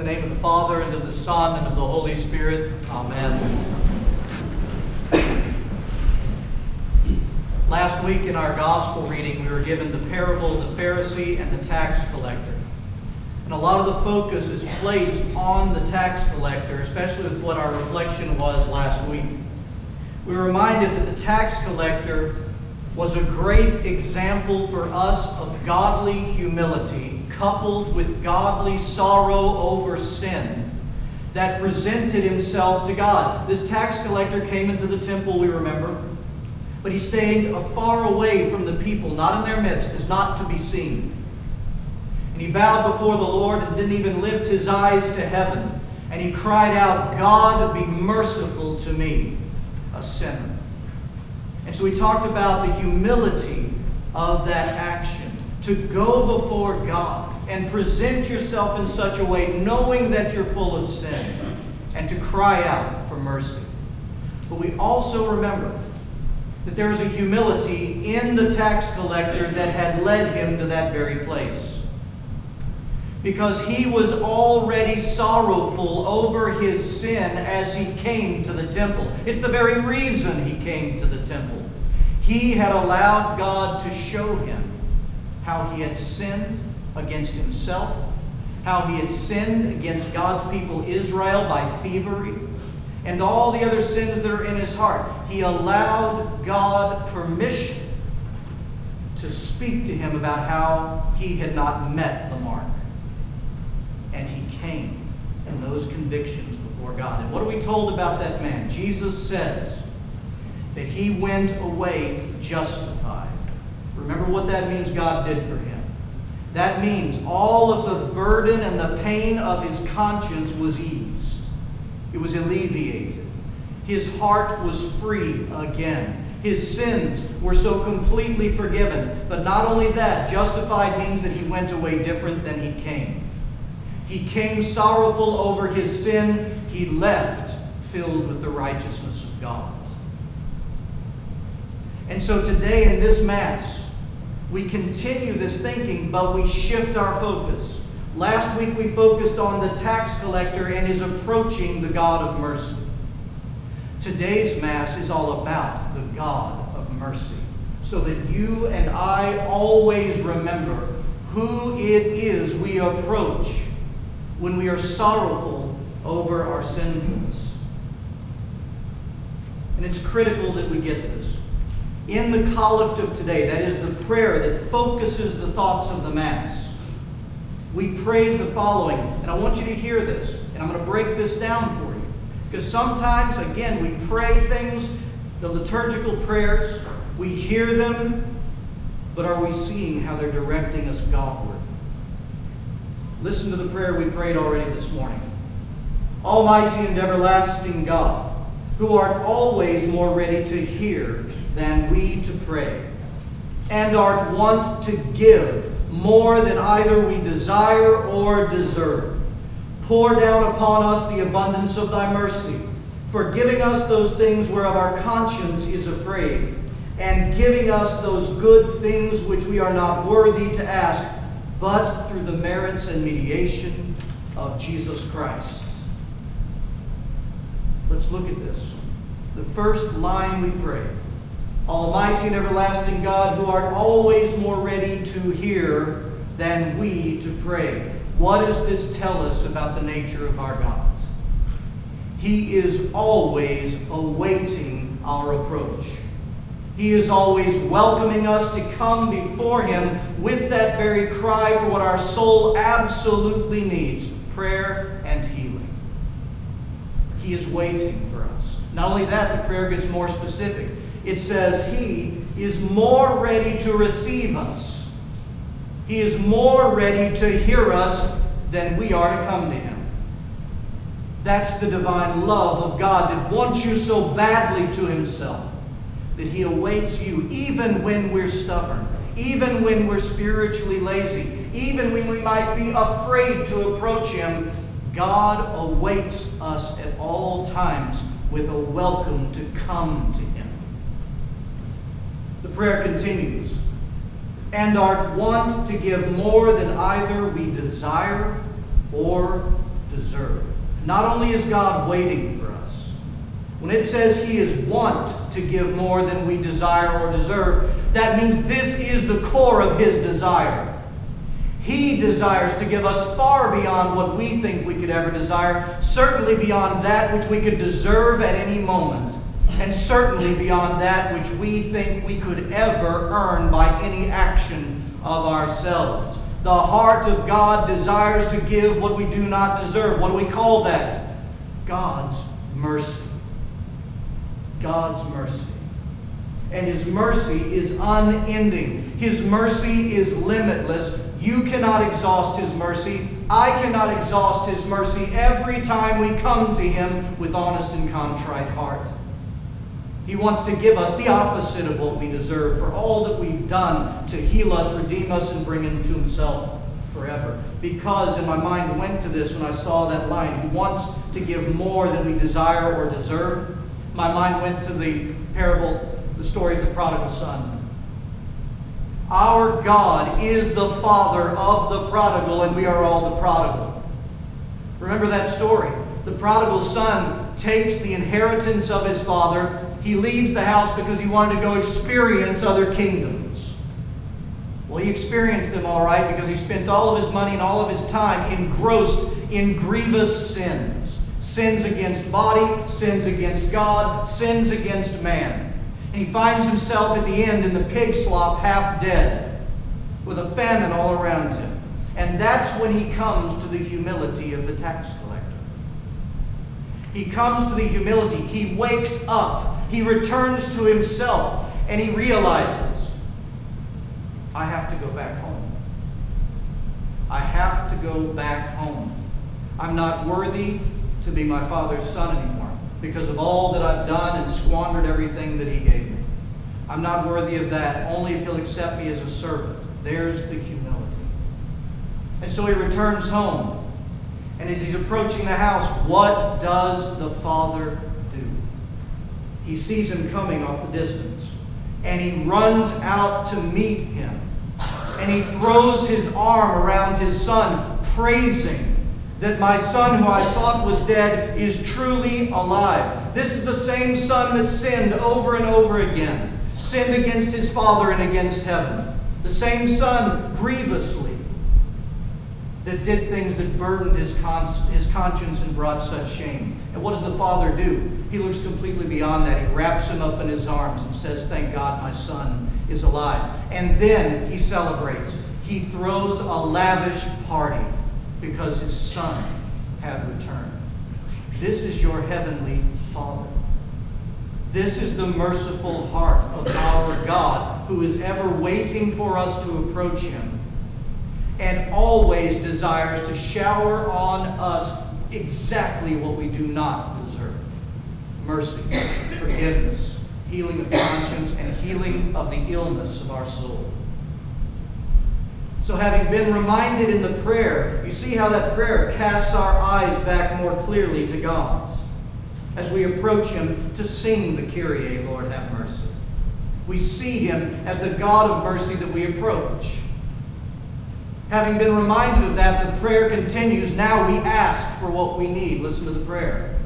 the name of the Father, and of the Son, and of the Holy Spirit. Amen. Last week in our gospel reading, we were given the parable of the Pharisee and the tax collector. And a lot of the focus is placed on the tax collector, especially with what our reflection was last week. We were reminded that the tax collector was a great example for us of godly humility coupled with godly sorrow over sin that presented himself to God. This tax collector came into the temple, we remember, but he stayed far away from the people, not in their midst, is not to be seen. And he bowed before the Lord and didn't even lift his eyes to heaven. And he cried out, God, be merciful to me, a sinner. And so we talked about the humility of that action to go before God and present yourself in such a way, knowing that you're full of sin, and to cry out for mercy. But we also remember that there is a humility in the tax collector that had led him to that very place. Because he was already sorrowful over his sin as he came to the temple. It's the very reason he came to the temple. He had allowed God to show him how he had sinned against himself, how he had sinned against God's people Israel by thievery, and all the other sins that are in his heart. He allowed God permission to speak to him about how he had not met the mark. And he came in those convictions before God. And what are we told about that man? Jesus says that he went away justified. Remember what that means God did for him. That means all of the burden and the pain of his conscience was eased, it was alleviated. His heart was free again. His sins were so completely forgiven. But not only that, justified means that he went away different than he came. He came sorrowful over his sin. He left filled with the righteousness of God. And so today in this Mass, we continue this thinking, but we shift our focus. Last week we focused on the tax collector and his approaching the God of mercy. Today's Mass is all about the God of mercy, so that you and I always remember who it is we approach when we are sorrowful over our sinfulness. And it's critical that we get this. In the collect of today, that is the prayer that focuses the thoughts of the Mass, we prayed the following. And I want you to hear this, and I'm going to break this down for you. Because sometimes, again, we pray things, the liturgical prayers, we hear them, but are we seeing how they're directing us Godward? Listen to the prayer we prayed already this morning. Almighty and everlasting God, who art always more ready to hear than we to pray, and art wont to give more than either we desire or deserve. Pour down upon us the abundance of thy mercy, forgiving us those things whereof our conscience is afraid, and giving us those good things which we are not worthy to ask, but through the merits and mediation of Jesus Christ. Let's look at this. The first line we pray Almighty and everlasting God, who art always more ready to hear than we to pray. What does this tell us about the nature of our God? He is always awaiting our approach. He is always welcoming us to come before Him with that very cry for what our soul absolutely needs prayer and healing. He is waiting for us. Not only that, the prayer gets more specific. It says, He is more ready to receive us. He is more ready to hear us than we are to come to Him. That's the divine love of God that wants you so badly to Himself that He awaits you even when we're stubborn, even when we're spiritually lazy, even when we might be afraid to approach Him. God awaits us at all times with a welcome to come to Him. Prayer continues and art wont to give more than either we desire or deserve. Not only is God waiting for us, when it says He is want to give more than we desire or deserve, that means this is the core of His desire. He desires to give us far beyond what we think we could ever desire, certainly beyond that which we could deserve at any moment, and certainly beyond that which we think we could ever earn by any action of ourselves. The heart of God desires to give what we do not deserve. What do we call that? God's mercy. God's mercy. And His mercy is unending. His mercy is limitless. You cannot exhaust His mercy. I cannot exhaust His mercy every time we come to Him with honest and contrite heart. He wants to give us the opposite of what we deserve for all that we've done to heal us, redeem us, and bring us to Himself forever. Because in my mind went to this when I saw that line. He wants to give more than we desire or deserve. My mind went to the parable, the story of the prodigal son. Our God is the father of the prodigal, and we are all the prodigal. Remember that story. The prodigal son takes the inheritance of his father. He leaves the house because he wanted to go experience other kingdoms. Well, he experienced them all right because he spent all of his money and all of his time engrossed in grievous sins sins against body, sins against God, sins against man. And he finds himself at the end in the pig slop, half dead, with a famine all around him. And that's when he comes to the humility of the tax collector. He comes to the humility. He wakes up. He returns to himself. And he realizes, I have to go back home. I have to go back home. I'm not worthy to be my father's son anymore because of all that I've done and squandered everything that He gave me. I'm not worthy of that, only if He'll accept me as a servant. There's the humility. And so he returns home. And as he's approaching the house, what does the father? He sees him coming off the distance. And he runs out to meet him. And he throws his arm around his son, praising that my son, who I thought was dead, is truly alive. This is the same son that sinned over and over again, sinned against his father and against heaven. The same son, grievously, that did things that burdened his, his conscience and brought such shame. And what does the father do? He looks completely beyond that. He wraps him up in his arms and says, Thank God my son is alive. And then he celebrates. He throws a lavish party because his son had returned. This is your heavenly Father. This is the merciful heart of our God who is ever waiting for us to approach him and always desires to shower on us exactly what we do not deserve mercy, forgiveness, healing of conscience, and healing of the illness of our soul. So, having been reminded in the prayer, you see how that prayer casts our eyes back more clearly to God as we approach Him to sing the Kyrie, Lord have mercy. We see Him as the God of mercy that we approach. Having been reminded of that, the prayer continues. Now we ask for what we need. Listen to the prayer.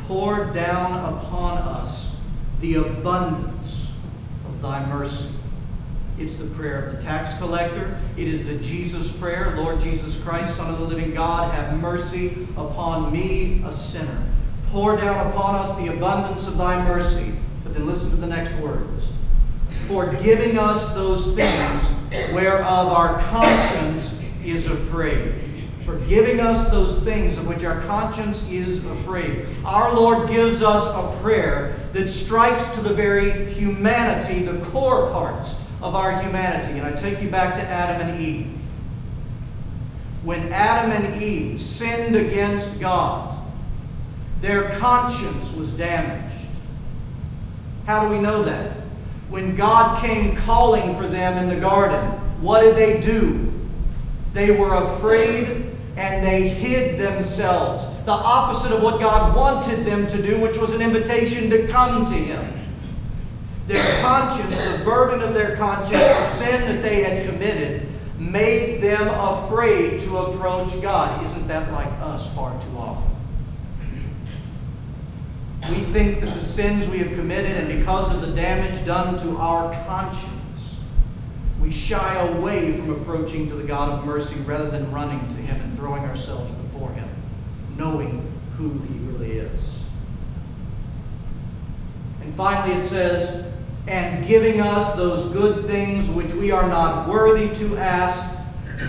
Pour down upon us the abundance of thy mercy it's the prayer of the tax collector. It is the Jesus prayer Lord Jesus Christ, Son of the living God, have mercy upon me, a sinner. Pour down upon us the abundance of thy mercy. But then listen to the next words. Forgiving us those things whereof our conscience is afraid. Forgiving us those things of which our conscience is afraid. Our Lord gives us a prayer that strikes to the very humanity, the core parts of our humanity. And I take you back to Adam and Eve. When Adam and Eve sinned against God, their conscience was damaged. How do we know that? When God came calling for them in the garden, what did they do? They were afraid and they hid themselves. The opposite of what God wanted them to do, which was an invitation to come to Him. Their conscience, the burden of their conscience, the sin that they had committed, made them afraid to approach God. Isn't that like us far too often? We think that the sins we have committed, and because of the damage done to our conscience, we shy away from approaching to the God of mercy rather than running to Him and throwing ourselves before Him, knowing who He really is. And finally, it says, and giving us those good things which we are not worthy to ask,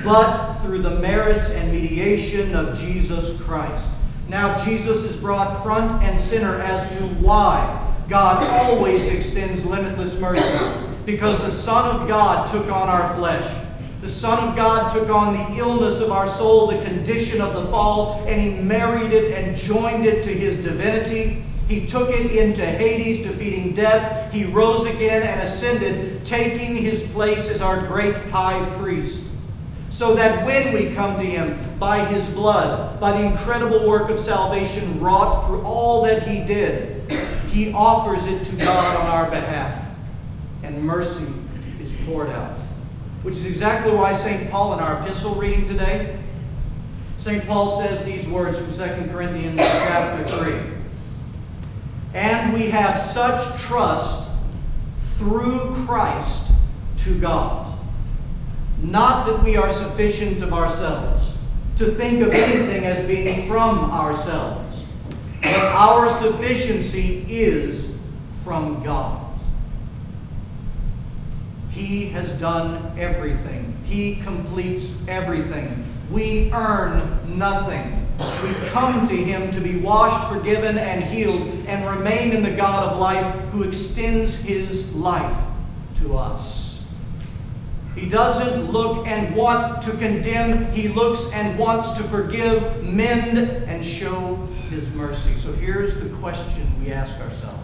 but through the merits and mediation of Jesus Christ. Now, Jesus is brought front and center as to why God always extends limitless mercy. Because the Son of God took on our flesh. The Son of God took on the illness of our soul, the condition of the fall, and He married it and joined it to His divinity. He took it into Hades, defeating death. He rose again and ascended, taking his place as our great high priest. So that when we come to him by his blood, by the incredible work of salvation wrought through all that he did, he offers it to God on our behalf. And mercy is poured out. Which is exactly why St. Paul in our epistle reading today, St. Paul says these words from 2 Corinthians chapter 3. And we have such trust through Christ to God. Not that we are sufficient of ourselves, to think of anything as being from ourselves, but our sufficiency is from God. He has done everything, He completes everything. We earn nothing. We come to Him to be washed, forgiven, and healed, and remain in the God of life who extends His life to us. He doesn't look and want to condemn, He looks and wants to forgive, mend, and show His mercy. So here's the question we ask ourselves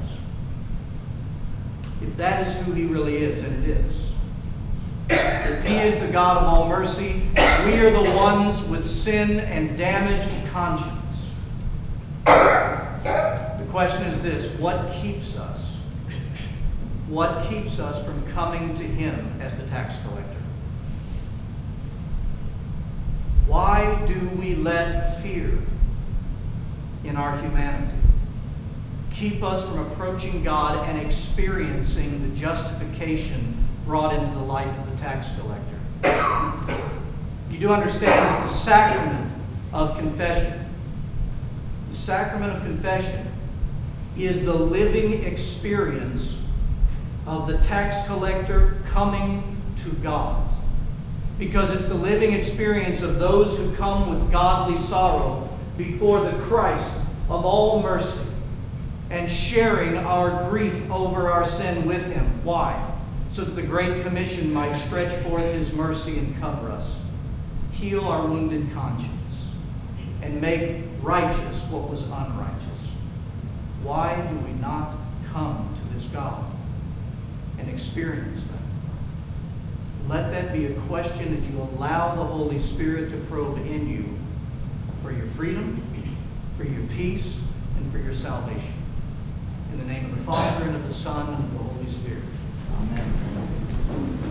if that is who He really is, and it is. If He is the God of all mercy, we are the ones with sin and damaged conscience. The question is this what keeps us? What keeps us from coming to Him as the tax collector? Why do we let fear in our humanity keep us from approaching God and experiencing the justification brought into the life of the tax collector? You do understand that the sacrament of confession, the sacrament of confession, is the living experience of the tax collector coming to God. Because it's the living experience of those who come with godly sorrow before the Christ of all mercy and sharing our grief over our sin with Him. Why? So that the Great Physician might stretch forth His mercy and cover us, heal our wounded conscience, and make righteous what was unrighteous. Why do we not come to this God and experience that? Let that be a question that you allow the Holy Spirit to probe in you for your freedom, for your peace, and for your salvation. In the name of the Father, and of the Son, and of the Holy Spirit. Amen.